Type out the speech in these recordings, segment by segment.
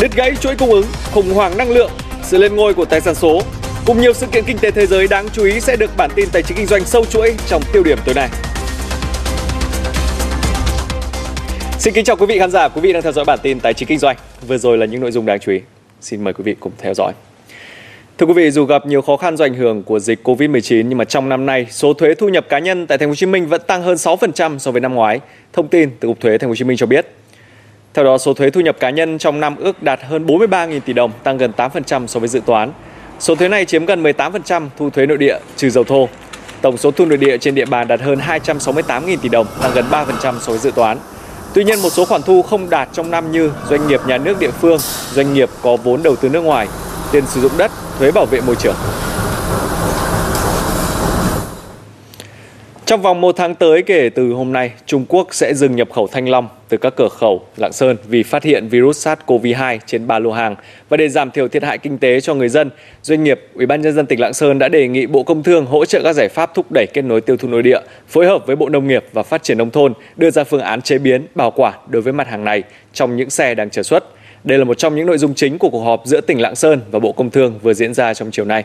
đứt gãy chuỗi cung ứng, khủng hoảng năng lượng, sự lên ngôi của tài sản số cùng nhiều sự kiện kinh tế thế giới đáng chú ý sẽ được bản tin tài chính kinh doanh sâu chuỗi trong tiêu điểm tối nay. Xin kính chào quý vị khán giả, quý vị đang theo dõi bản tin tài chính kinh doanh. Vừa rồi là những nội dung đáng chú ý. Xin mời quý vị cùng theo dõi. Thưa quý vị, dù gặp nhiều khó khăn do ảnh hưởng của dịch Covid-19 nhưng mà trong năm nay, số thuế thu nhập cá nhân tại Thành phố Hồ Chí Minh vẫn tăng hơn 6% so với năm ngoái. Thông tin từ Cục Thuế Thành phố Hồ Chí Minh cho biết. Theo đó, số thuế thu nhập cá nhân trong năm ước đạt hơn 43.000 tỷ đồng, tăng gần 8% so với dự toán. Số thuế này chiếm gần 18% thu thuế nội địa trừ dầu thô. Tổng số thu nội địa trên địa bàn đạt hơn 268.000 tỷ đồng, tăng gần 3% so với dự toán. Tuy nhiên, một số khoản thu không đạt trong năm như doanh nghiệp nhà nước địa phương, doanh nghiệp có vốn đầu tư nước ngoài, tiền sử dụng đất, thuế bảo vệ môi trường. Trong vòng một tháng tới kể từ hôm nay, Trung Quốc sẽ dừng nhập khẩu thanh long từ các cửa khẩu Lạng Sơn vì phát hiện virus SARS-CoV-2 trên ba lô hàng và để giảm thiểu thiệt hại kinh tế cho người dân, doanh nghiệp Ủy ban nhân dân tỉnh Lạng Sơn đã đề nghị Bộ Công Thương hỗ trợ các giải pháp thúc đẩy kết nối tiêu thụ nội địa, phối hợp với Bộ Nông nghiệp và Phát triển nông thôn đưa ra phương án chế biến, bảo quản đối với mặt hàng này trong những xe đang chờ xuất. Đây là một trong những nội dung chính của cuộc họp giữa tỉnh Lạng Sơn và Bộ Công Thương vừa diễn ra trong chiều nay.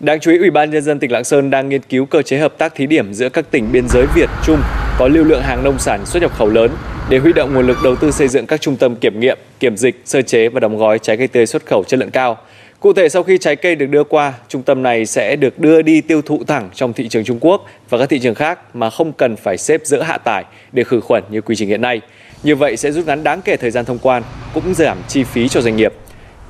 Đáng chú ý, Ủy ban nhân dân tỉnh Lạng Sơn đang nghiên cứu cơ chế hợp tác thí điểm giữa các tỉnh biên giới Việt Trung có lưu lượng hàng nông sản xuất nhập khẩu lớn để huy động nguồn lực đầu tư xây dựng các trung tâm kiểm nghiệm, kiểm dịch, sơ chế và đóng gói trái cây tươi xuất khẩu chất lượng cao. Cụ thể sau khi trái cây được đưa qua, trung tâm này sẽ được đưa đi tiêu thụ thẳng trong thị trường Trung Quốc và các thị trường khác mà không cần phải xếp giữa hạ tải để khử khuẩn như quy trình hiện nay. Như vậy sẽ rút ngắn đáng kể thời gian thông quan, cũng giảm chi phí cho doanh nghiệp.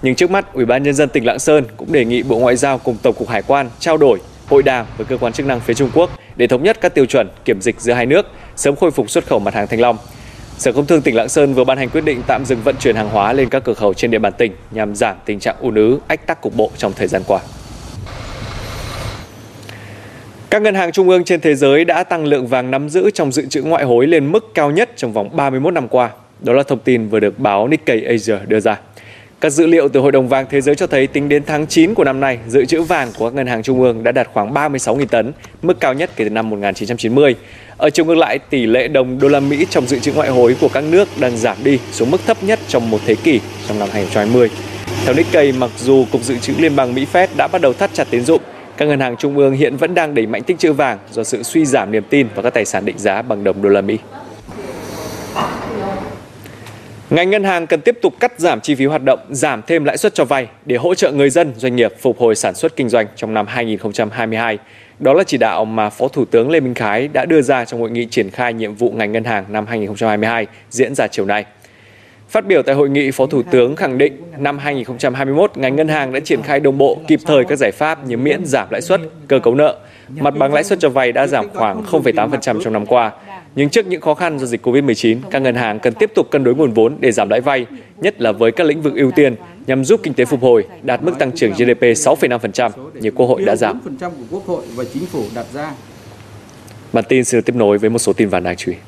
Nhưng trước mắt, Ủy ban nhân dân tỉnh Lạng Sơn cũng đề nghị Bộ Ngoại giao cùng Tổng cục Hải quan trao đổi, hội đàm với cơ quan chức năng phía Trung Quốc để thống nhất các tiêu chuẩn kiểm dịch giữa hai nước, sớm khôi phục xuất khẩu mặt hàng thanh long. Sở Công Thương tỉnh Lạng Sơn vừa ban hành quyết định tạm dừng vận chuyển hàng hóa lên các cửa khẩu trên địa bàn tỉnh nhằm giảm tình trạng ùn ứ, ách tắc cục bộ trong thời gian qua. Các ngân hàng trung ương trên thế giới đã tăng lượng vàng nắm giữ trong dự trữ ngoại hối lên mức cao nhất trong vòng 31 năm qua. Đó là thông tin vừa được báo Nikkei Asia đưa ra. Các dữ liệu từ Hội đồng vàng Thế giới cho thấy tính đến tháng 9 của năm nay, dự trữ vàng của các ngân hàng trung ương đã đạt khoảng 36.000 tấn, mức cao nhất kể từ năm 1990. Ở chiều ngược lại, tỷ lệ đồng đô la Mỹ trong dự trữ ngoại hối của các nước đang giảm đi xuống mức thấp nhất trong một thế kỷ trong năm 2020. Theo Nikkei, mặc dù Cục Dự trữ Liên bang Mỹ Fed đã bắt đầu thắt chặt tín dụng, các ngân hàng trung ương hiện vẫn đang đẩy mạnh tích trữ vàng do sự suy giảm niềm tin vào các tài sản định giá bằng đồng đô la Mỹ. Ngành ngân hàng cần tiếp tục cắt giảm chi phí hoạt động, giảm thêm lãi suất cho vay để hỗ trợ người dân, doanh nghiệp phục hồi sản xuất kinh doanh trong năm 2022. Đó là chỉ đạo mà Phó Thủ tướng Lê Minh Khái đã đưa ra trong hội nghị triển khai nhiệm vụ ngành ngân hàng năm 2022 diễn ra chiều nay. Phát biểu tại hội nghị, Phó Thủ tướng khẳng định năm 2021, ngành ngân hàng đã triển khai đồng bộ kịp thời các giải pháp như miễn giảm lãi suất, cơ cấu nợ. Mặt bằng lãi suất cho vay đã giảm khoảng 0,8% trong năm qua. Nhưng trước những khó khăn do dịch Covid-19, các ngân hàng cần tiếp tục cân đối nguồn vốn để giảm lãi vay, nhất là với các lĩnh vực ưu tiên nhằm giúp kinh tế phục hồi, đạt mức tăng trưởng GDP 6,5% như Quốc hội đã giao. ra. Bản tin sẽ tiếp nối với một số tin vắn đáng chú ý.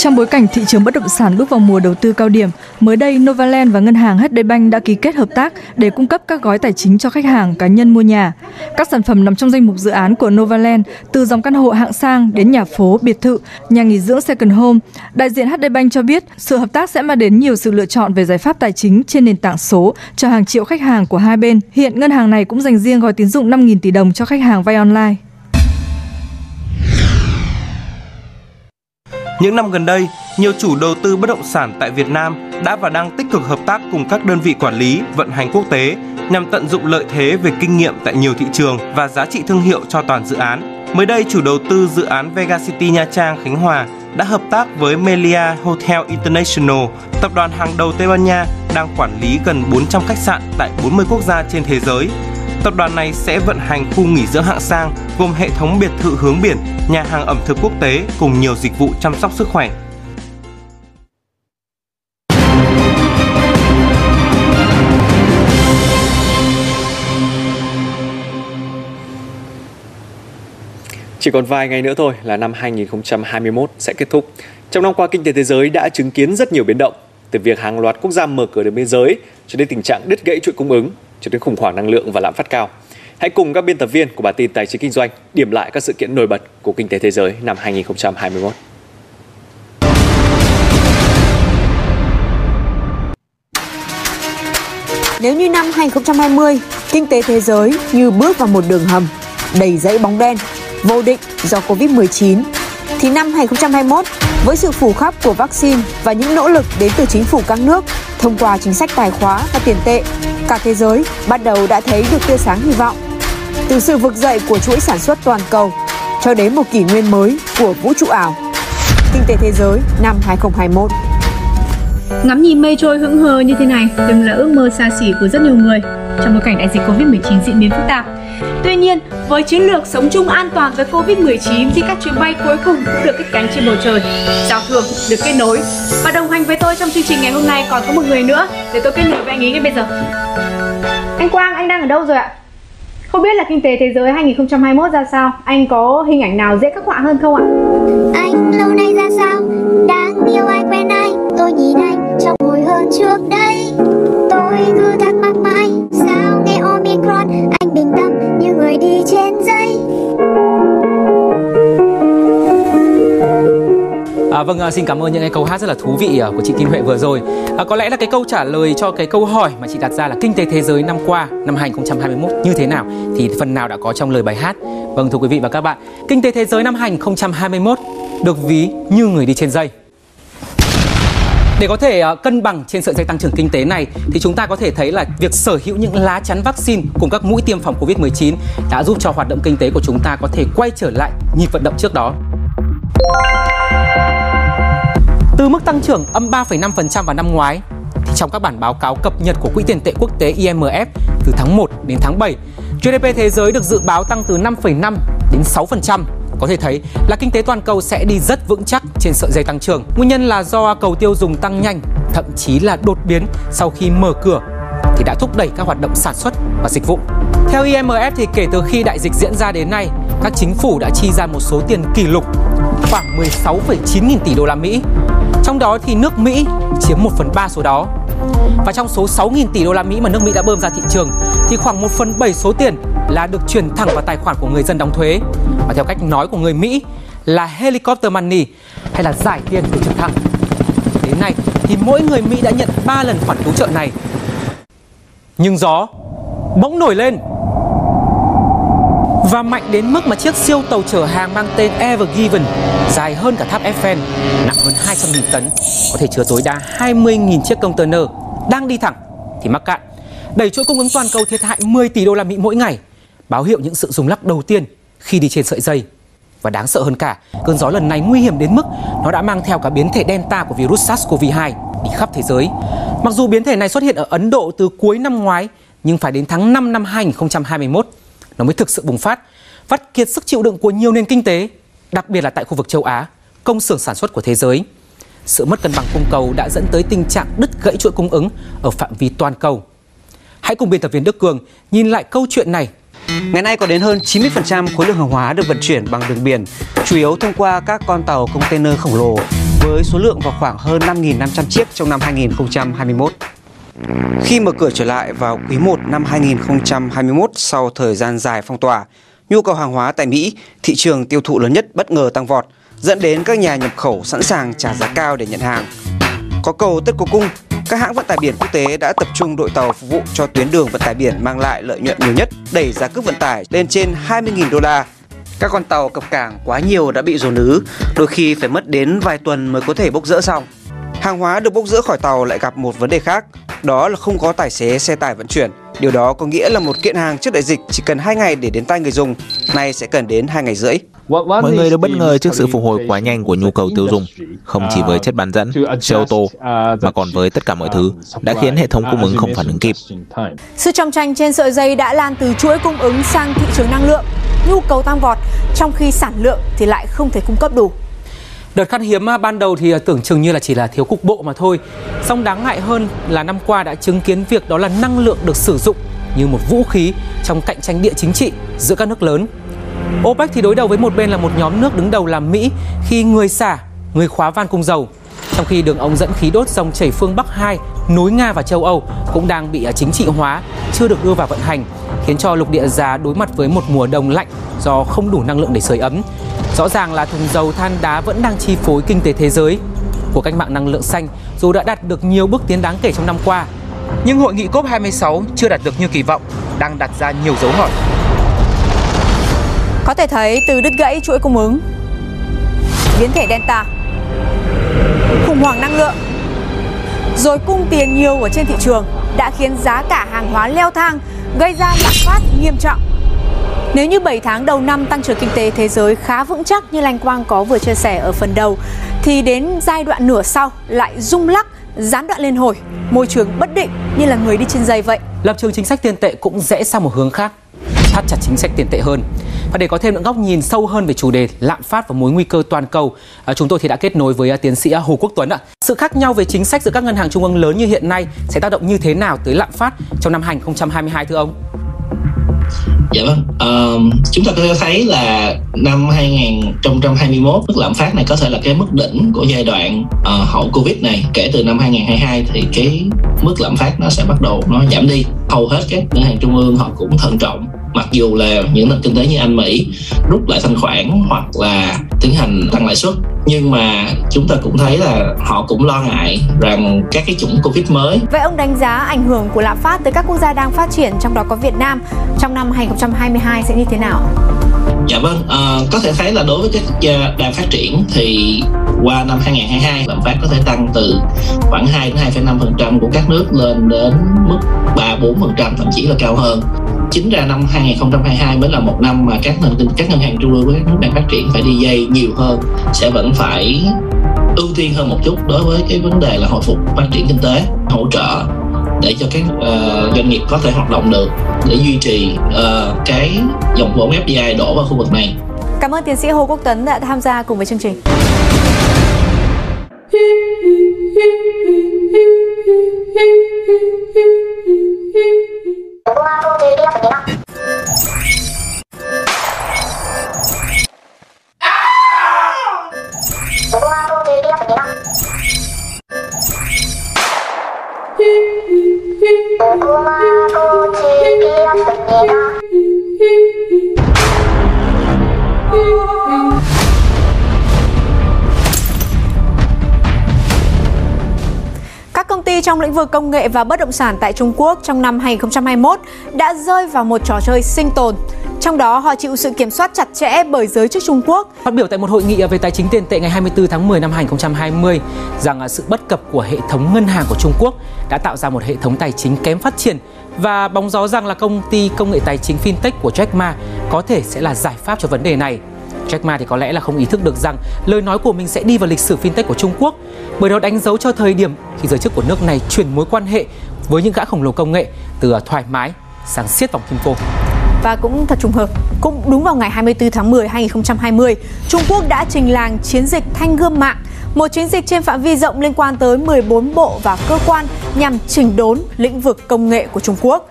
Trong bối cảnh thị trường bất động sản bước vào mùa đầu tư cao điểm, mới đây Novaland và ngân hàng HD Bank đã ký kết hợp tác để cung cấp các gói tài chính cho khách hàng cá nhân mua nhà. Các sản phẩm nằm trong danh mục dự án của Novaland, từ dòng căn hộ hạng sang đến nhà phố, biệt thự, nhà nghỉ dưỡng second home. Đại diện HD Bank cho biết, sự hợp tác sẽ mang đến nhiều sự lựa chọn về giải pháp tài chính trên nền tảng số cho hàng triệu khách hàng của hai bên. Hiện ngân hàng này cũng dành riêng gói tín dụng 5.000 tỷ đồng cho khách hàng vay online. Những năm gần đây, nhiều chủ đầu tư bất động sản tại Việt Nam đã và đang tích cực hợp tác cùng các đơn vị quản lý, vận hành quốc tế nhằm tận dụng lợi thế về kinh nghiệm tại nhiều thị trường và giá trị thương hiệu cho toàn dự án. Mới đây, chủ đầu tư dự án Vega City Nha Trang Khánh Hòa đã hợp tác với Melia Hotel International, tập đoàn hàng đầu Tây Ban Nha đang quản lý gần 400 khách sạn tại 40 quốc gia trên thế giới Tập đoàn này sẽ vận hành khu nghỉ dưỡng hạng sang gồm hệ thống biệt thự hướng biển, nhà hàng ẩm thực quốc tế cùng nhiều dịch vụ chăm sóc sức khỏe. Chỉ còn vài ngày nữa thôi là năm 2021 sẽ kết thúc. Trong năm qua, kinh tế thế giới đã chứng kiến rất nhiều biến động, từ việc hàng loạt quốc gia mở cửa đường biên giới cho đến tình trạng đứt gãy chuỗi cung ứng cho đến khủng hoảng năng lượng và lạm phát cao. Hãy cùng các biên tập viên của bản tin Tài chính Kinh doanh điểm lại các sự kiện nổi bật của kinh tế thế giới năm 2021. Nếu như năm 2020, kinh tế thế giới như bước vào một đường hầm đầy dãy bóng đen, vô định do Covid-19, thì năm 2021, với sự phủ khắp của vaccine và những nỗ lực đến từ chính phủ các nước thông qua chính sách tài khóa và tiền tệ, cả thế giới bắt đầu đã thấy được tia sáng hy vọng. Từ sự vực dậy của chuỗi sản xuất toàn cầu cho đến một kỷ nguyên mới của vũ trụ ảo. Kinh tế thế giới năm 2021 Ngắm nhìn mây trôi hững hờ như thế này từng là ước mơ xa xỉ của rất nhiều người trong bối cảnh đại dịch Covid-19 diễn biến phức tạp. Tuy nhiên, với chiến lược sống chung an toàn với Covid-19 thì các chuyến bay cuối cùng cũng được cất cánh trên bầu trời. Giao thương được kết nối. Và đồng hành với tôi trong chương trình ngày hôm nay còn có một người nữa để tôi kết nối với anh ấy ngay bây giờ. Anh Quang, anh đang ở đâu rồi ạ? Không biết là kinh tế thế giới 2021 ra sao? Anh có hình ảnh nào dễ khắc họa hơn không ạ? Anh lâu nay ra sao? Đang yêu ai quen ai? Tôi nhìn anh trong hồi hơn trước đây. Tôi cứ À, vâng, à, xin cảm ơn những cái câu hát rất là thú vị à, của chị Kim Huệ vừa rồi. À, có lẽ là cái câu trả lời cho cái câu hỏi mà chị đặt ra là kinh tế thế giới năm qua, năm 2021 như thế nào thì phần nào đã có trong lời bài hát. Vâng thưa quý vị và các bạn, kinh tế thế giới năm 2021 được ví như người đi trên dây. Để có thể à, cân bằng trên sợi dây tăng trưởng kinh tế này thì chúng ta có thể thấy là việc sở hữu những lá chắn vaccine cùng các mũi tiêm phòng Covid-19 đã giúp cho hoạt động kinh tế của chúng ta có thể quay trở lại nhịp vận động trước đó. Từ mức tăng trưởng âm 3,5% vào năm ngoái thì trong các bản báo cáo cập nhật của Quỹ tiền tệ quốc tế IMF từ tháng 1 đến tháng 7, GDP thế giới được dự báo tăng từ 5,5 đến 6%. Có thể thấy là kinh tế toàn cầu sẽ đi rất vững chắc trên sợi dây tăng trưởng. Nguyên nhân là do cầu tiêu dùng tăng nhanh, thậm chí là đột biến sau khi mở cửa thì đã thúc đẩy các hoạt động sản xuất và dịch vụ. Theo IMF thì kể từ khi đại dịch diễn ra đến nay, các chính phủ đã chi ra một số tiền kỷ lục khoảng 16,9 nghìn tỷ đô la Mỹ. Trong đó thì nước Mỹ chiếm 1 phần 3 số đó. Và trong số 6 nghìn tỷ đô la Mỹ mà nước Mỹ đã bơm ra thị trường, thì khoảng 1 phần 7 số tiền là được chuyển thẳng vào tài khoản của người dân đóng thuế. Và theo cách nói của người Mỹ là helicopter money hay là giải tiền từ trực thăng. Đến nay thì mỗi người Mỹ đã nhận 3 lần khoản cứu trợ này. Nhưng gió bỗng nổi lên và mạnh đến mức mà chiếc siêu tàu chở hàng mang tên Ever Given dài hơn cả tháp Eiffel, nặng hơn 200.000 tấn, có thể chứa tối đa 20.000 chiếc container đang đi thẳng thì mắc cạn, đẩy chuỗi cung ứng toàn cầu thiệt hại 10 tỷ đô la Mỹ mỗi ngày, báo hiệu những sự rung lắc đầu tiên khi đi trên sợi dây. Và đáng sợ hơn cả, cơn gió lần này nguy hiểm đến mức nó đã mang theo cả biến thể Delta của virus SARS-CoV-2 đi khắp thế giới. Mặc dù biến thể này xuất hiện ở Ấn Độ từ cuối năm ngoái, nhưng phải đến tháng 5 năm 2021 nó mới thực sự bùng phát, vắt kiệt sức chịu đựng của nhiều nền kinh tế, đặc biệt là tại khu vực châu Á, công xưởng sản xuất của thế giới. Sự mất cân bằng cung cầu đã dẫn tới tình trạng đứt gãy chuỗi cung ứng ở phạm vi toàn cầu. Hãy cùng biên tập viên Đức Cường nhìn lại câu chuyện này Ngày nay có đến hơn 90% khối lượng hàng hóa được vận chuyển bằng đường biển, chủ yếu thông qua các con tàu container khổng lồ với số lượng vào khoảng hơn 5.500 chiếc trong năm 2021. Khi mở cửa trở lại vào quý 1 năm 2021 sau thời gian dài phong tỏa, nhu cầu hàng hóa tại Mỹ, thị trường tiêu thụ lớn nhất bất ngờ tăng vọt, dẫn đến các nhà nhập khẩu sẵn sàng trả giá cao để nhận hàng. Có cầu tất có cung, các hãng vận tải biển quốc tế đã tập trung đội tàu phục vụ cho tuyến đường vận tải biển mang lại lợi nhuận nhiều nhất, đẩy giá cước vận tải lên trên 20.000 đô la. Các con tàu cập cảng quá nhiều đã bị dồn ứ, đôi khi phải mất đến vài tuần mới có thể bốc rỡ xong. Hàng hóa được bốc rỡ khỏi tàu lại gặp một vấn đề khác, đó là không có tài xế xe tải vận chuyển. Điều đó có nghĩa là một kiện hàng trước đại dịch chỉ cần 2 ngày để đến tay người dùng, nay sẽ cần đến 2 ngày rưỡi. Mọi người đều bất ngờ trước sự phục hồi quá nhanh của nhu cầu tiêu dùng, không chỉ với chất bán dẫn, xe ô tô, mà còn với tất cả mọi thứ, đã khiến hệ thống cung ứng không phản ứng kịp. Sự trong tranh trên sợi dây đã lan từ chuỗi cung ứng sang thị trường năng lượng, nhu cầu tăng vọt, trong khi sản lượng thì lại không thể cung cấp đủ. Đợt khan hiếm à, ban đầu thì à, tưởng chừng như là chỉ là thiếu cục bộ mà thôi. Song đáng ngại hơn là năm qua đã chứng kiến việc đó là năng lượng được sử dụng như một vũ khí trong cạnh tranh địa chính trị giữa các nước lớn. OPEC thì đối đầu với một bên là một nhóm nước đứng đầu là Mỹ khi người xả, người khóa van cung dầu. Trong khi đường ống dẫn khí đốt dòng chảy phương Bắc 2 nối Nga và châu Âu cũng đang bị à, chính trị hóa, chưa được đưa vào vận hành, khiến cho lục địa già đối mặt với một mùa đông lạnh do không đủ năng lượng để sưởi ấm. Rõ ràng là thùng dầu than đá vẫn đang chi phối kinh tế thế giới. Của cách mạng năng lượng xanh, dù đã đạt được nhiều bước tiến đáng kể trong năm qua, Nhưng hội nghị COP26 chưa đạt được như kỳ vọng, đang đặt ra nhiều dấu hỏi. Có thể thấy từ đứt gãy chuỗi cung ứng, biến thể Delta, khủng hoảng năng lượng, rồi cung tiền nhiều ở trên thị trường đã khiến giá cả hàng hóa leo thang, gây ra lạm phát nghiêm trọng. Nếu như 7 tháng đầu năm tăng trưởng kinh tế thế giới khá vững chắc như Lanh Quang có vừa chia sẻ ở phần đầu, thì đến giai đoạn nửa sau lại rung lắc, gián đoạn lên hồi, môi trường bất định như là người đi trên giày vậy. Lập trường chính sách tiền tệ cũng rẽ sang một hướng khác, thắt chặt chính sách tiền tệ hơn. Và để có thêm những góc nhìn sâu hơn về chủ đề lạm phát và mối nguy cơ toàn cầu, à, chúng tôi thì đã kết nối với à, tiến sĩ à, Hồ Quốc Tuấn ạ. Sự khác nhau về chính sách giữa các ngân hàng trung ương lớn như hiện nay sẽ tác động như thế nào tới lạm phát trong năm 2022 thưa ông? Dạ vâng, Um, chúng ta có thể thấy là năm 2021 mức lạm phát này có thể là cái mức đỉnh của giai đoạn uh, hậu Covid này. Kể từ năm 2022 thì cái mức lạm phát nó sẽ bắt đầu nó giảm đi. Hầu hết các ngân hàng trung ương họ cũng thận trọng mặc dù là những nền kinh tế như Anh, Mỹ rút lại thanh khoản hoặc là tiến hành tăng lãi suất, nhưng mà chúng ta cũng thấy là họ cũng lo ngại rằng các cái chủng Covid mới. Vậy ông đánh giá ảnh hưởng của lạm phát tới các quốc gia đang phát triển, trong đó có Việt Nam, trong năm 2022 sẽ như thế nào? Dạ vâng, à, có thể thấy là đối với các ờ, quốc gia đang phát triển thì qua năm 2022 lạm phát có thể tăng từ khoảng 2 đến 2,5% của các nước lên đến mức 3 4% thậm chí là cao hơn. Chính ra năm 2022 mới là một năm mà các nền các ngân hàng trung ương của các nước đang phát triển phải đi dây nhiều hơn sẽ vẫn phải ưu tiên hơn một chút đối với cái vấn đề là hồi phục phát triển kinh tế hỗ trợ để cho các uh, doanh nghiệp có thể hoạt động được để duy trì uh, cái dòng vốn FDI đổ vào khu vực này. Cảm ơn tiến sĩ Hồ Quốc Tuấn đã tham gia cùng với chương trình. Vực công nghệ và bất động sản tại Trung Quốc trong năm 2021 đã rơi vào một trò chơi sinh tồn. Trong đó, họ chịu sự kiểm soát chặt chẽ bởi giới chức Trung Quốc. Phát biểu tại một hội nghị về tài chính tiền tệ ngày 24 tháng 10 năm 2020 rằng à, sự bất cập của hệ thống ngân hàng của Trung Quốc đã tạo ra một hệ thống tài chính kém phát triển và bóng gió rằng là công ty công nghệ tài chính fintech của Jack Ma có thể sẽ là giải pháp cho vấn đề này. Jack Ma thì có lẽ là không ý thức được rằng lời nói của mình sẽ đi vào lịch sử fintech của Trung Quốc bởi đó đánh dấu cho thời điểm khi giới chức của nước này chuyển mối quan hệ với những gã khổng lồ công nghệ từ thoải mái sang siết vòng kim cô. Và cũng thật trùng hợp, cũng đúng vào ngày 24 tháng 10 2020, Trung Quốc đã trình làng chiến dịch Thanh Gươm Mạng, một chiến dịch trên phạm vi rộng liên quan tới 14 bộ và cơ quan nhằm chỉnh đốn lĩnh vực công nghệ của Trung Quốc.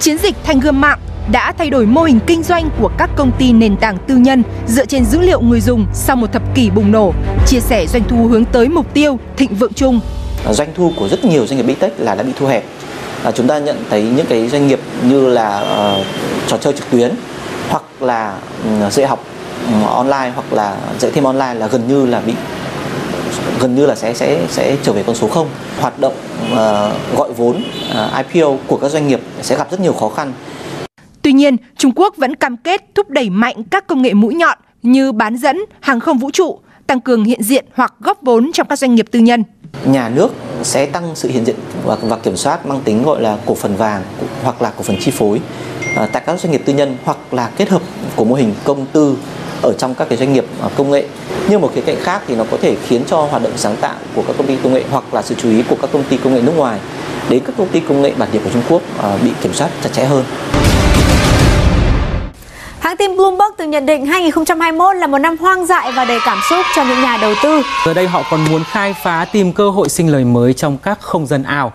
Chiến dịch Thanh Gươm Mạng đã thay đổi mô hình kinh doanh của các công ty nền tảng tư nhân dựa trên dữ liệu người dùng sau một thập kỷ bùng nổ, chia sẻ doanh thu hướng tới mục tiêu thịnh vượng chung. Doanh thu của rất nhiều doanh nghiệp Big Tech là đã bị thu hẹp. À, chúng ta nhận thấy những cái doanh nghiệp như là uh, trò chơi trực tuyến hoặc là um, dạy học um, online hoặc là dạy thêm online là gần như là bị gần như là sẽ sẽ sẽ trở về con số không hoạt động uh, gọi vốn ờ, uh, IPO của các doanh nghiệp sẽ gặp rất nhiều khó khăn nhiên, Trung Quốc vẫn cam kết thúc đẩy mạnh các công nghệ mũi nhọn như bán dẫn, hàng không vũ trụ, tăng cường hiện diện hoặc góp vốn trong các doanh nghiệp tư nhân. Nhà nước sẽ tăng sự hiện diện và, và kiểm soát mang tính gọi là cổ phần vàng hoặc là cổ phần chi phối à, tại các doanh nghiệp tư nhân hoặc là kết hợp của mô hình công tư ở trong các cái doanh nghiệp à, công nghệ. Nhưng một khía cạnh khác thì nó có thể khiến cho hoạt động sáng tạo của các công ty công nghệ hoặc là sự chú ý của các công ty công nghệ nước ngoài đến các công ty công nghệ bản địa của Trung Quốc à, bị kiểm soát chặt chẽ hơn. Hãng tin Bloomberg từng nhận định 2021 là một năm hoang dại và đầy cảm xúc cho những nhà đầu tư. Giờ đây họ còn muốn khai phá tìm cơ hội sinh lời mới trong các không gian ảo.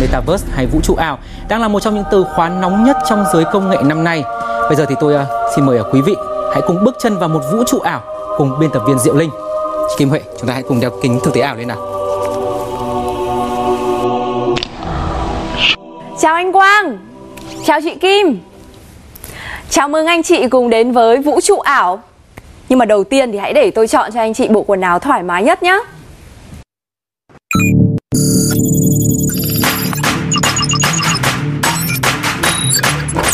Metaverse hay vũ trụ ảo đang là một trong những từ khóa nóng nhất trong giới công nghệ năm nay. Bây giờ thì tôi uh, xin mời uh, quý vị hãy cùng bước chân vào một vũ trụ ảo cùng biên tập viên Diệu Linh. Chị Kim Huệ, chúng ta hãy cùng đeo kính thực tế ảo lên nào. Chào anh Quang Chào chị Kim Chào mừng anh chị cùng đến với vũ trụ ảo. Nhưng mà đầu tiên thì hãy để tôi chọn cho anh chị bộ quần áo thoải mái nhất nhé.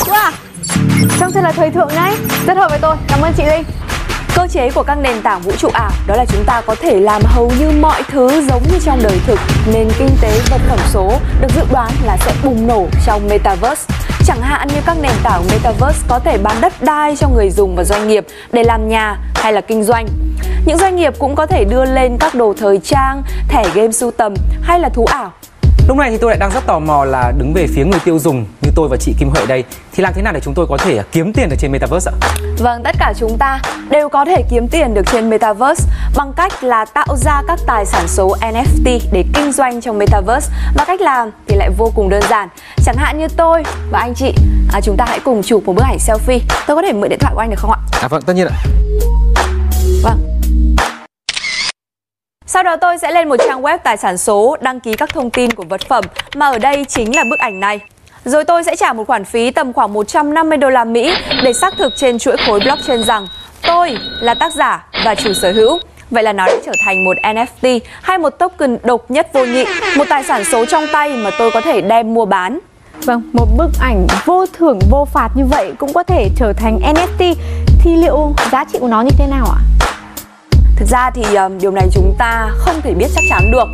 Wow, trông thật là thời thượng đấy, rất hợp với tôi. Cảm ơn chị Linh. Cơ chế của các nền tảng vũ trụ ảo đó là chúng ta có thể làm hầu như mọi thứ giống như trong đời thực. Nền kinh tế vật phẩm số được dự đoán là sẽ bùng nổ trong metaverse. Chẳng hạn như các nền tảng Metaverse có thể bán đất đai cho người dùng và doanh nghiệp để làm nhà hay là kinh doanh. Những doanh nghiệp cũng có thể đưa lên các đồ thời trang, thẻ game sưu tầm hay là thú ảo Lúc này thì tôi lại đang rất tò mò là đứng về phía người tiêu dùng như tôi và chị Kim Huệ đây thì làm thế nào để chúng tôi có thể kiếm tiền được trên Metaverse ạ? Vâng, tất cả chúng ta đều có thể kiếm tiền được trên Metaverse bằng cách là tạo ra các tài sản số NFT để kinh doanh trong Metaverse và cách làm thì lại vô cùng đơn giản. Chẳng hạn như tôi và anh chị, à, chúng ta hãy cùng chụp một bức ảnh selfie. Tôi có thể mượn điện thoại của anh được không ạ? À vâng, tất nhiên ạ. Sau đó tôi sẽ lên một trang web tài sản số đăng ký các thông tin của vật phẩm mà ở đây chính là bức ảnh này. Rồi tôi sẽ trả một khoản phí tầm khoảng 150 đô la Mỹ để xác thực trên chuỗi khối blockchain rằng tôi là tác giả và chủ sở hữu. Vậy là nó đã trở thành một NFT hay một token độc nhất vô nhị, một tài sản số trong tay mà tôi có thể đem mua bán. Vâng, một bức ảnh vô thưởng vô phạt như vậy cũng có thể trở thành NFT thì liệu giá trị của nó như thế nào ạ? Thực ra thì um, điều này chúng ta không thể biết chắc chắn được.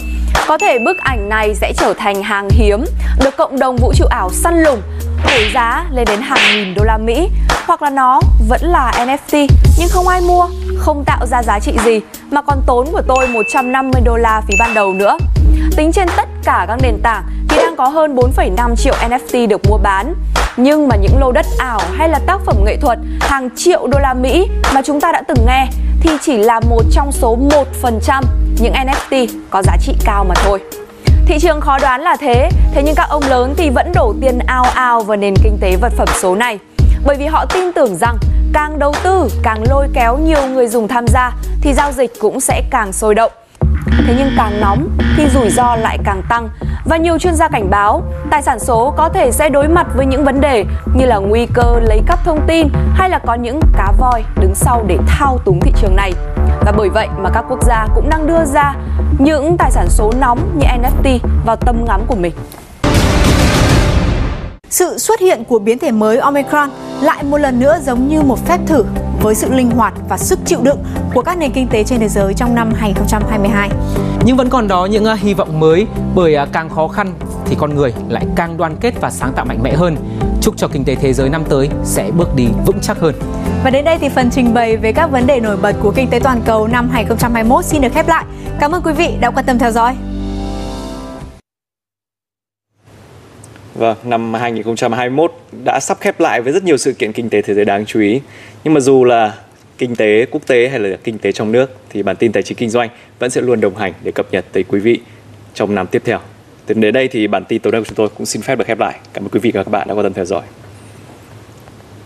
Có thể bức ảnh này sẽ trở thành hàng hiếm, được cộng đồng vũ trụ ảo săn lùng, thổi giá lên đến hàng nghìn đô la Mỹ, hoặc là nó vẫn là NFT nhưng không ai mua, không tạo ra giá trị gì mà còn tốn của tôi 150 đô la phí ban đầu nữa. Tính trên tất cả các nền tảng thì đang có hơn 4,5 triệu NFT được mua bán. Nhưng mà những lô đất ảo hay là tác phẩm nghệ thuật hàng triệu đô la Mỹ mà chúng ta đã từng nghe thì chỉ là một trong số 1% những NFT có giá trị cao mà thôi. Thị trường khó đoán là thế, thế nhưng các ông lớn thì vẫn đổ tiền ao ao vào nền kinh tế vật phẩm số này. Bởi vì họ tin tưởng rằng càng đầu tư, càng lôi kéo nhiều người dùng tham gia thì giao dịch cũng sẽ càng sôi động. Thế nhưng càng nóng thì rủi ro lại càng tăng và nhiều chuyên gia cảnh báo, tài sản số có thể sẽ đối mặt với những vấn đề như là nguy cơ lấy cắp thông tin hay là có những cá voi đứng sau để thao túng thị trường này. Và bởi vậy mà các quốc gia cũng đang đưa ra những tài sản số nóng như NFT vào tầm ngắm của mình. Sự xuất hiện của biến thể mới Omicron lại một lần nữa giống như một phép thử với sự linh hoạt và sức chịu đựng của các nền kinh tế trên thế giới trong năm 2022. Nhưng vẫn còn đó những uh, hy vọng mới bởi uh, càng khó khăn thì con người lại càng đoàn kết và sáng tạo mạnh mẽ hơn. Chúc cho kinh tế thế giới năm tới sẽ bước đi vững chắc hơn. Và đến đây thì phần trình bày về các vấn đề nổi bật của kinh tế toàn cầu năm 2021 xin được khép lại. Cảm ơn quý vị đã quan tâm theo dõi. Vâng, năm 2021 đã sắp khép lại với rất nhiều sự kiện kinh tế thế giới đáng chú ý. Nhưng mà dù là kinh tế quốc tế hay là kinh tế trong nước thì bản tin tài chính kinh doanh vẫn sẽ luôn đồng hành để cập nhật tới quý vị trong năm tiếp theo. Từ đến đây thì bản tin tối nay của chúng tôi cũng xin phép được khép lại. Cảm ơn quý vị và các bạn đã quan tâm theo dõi.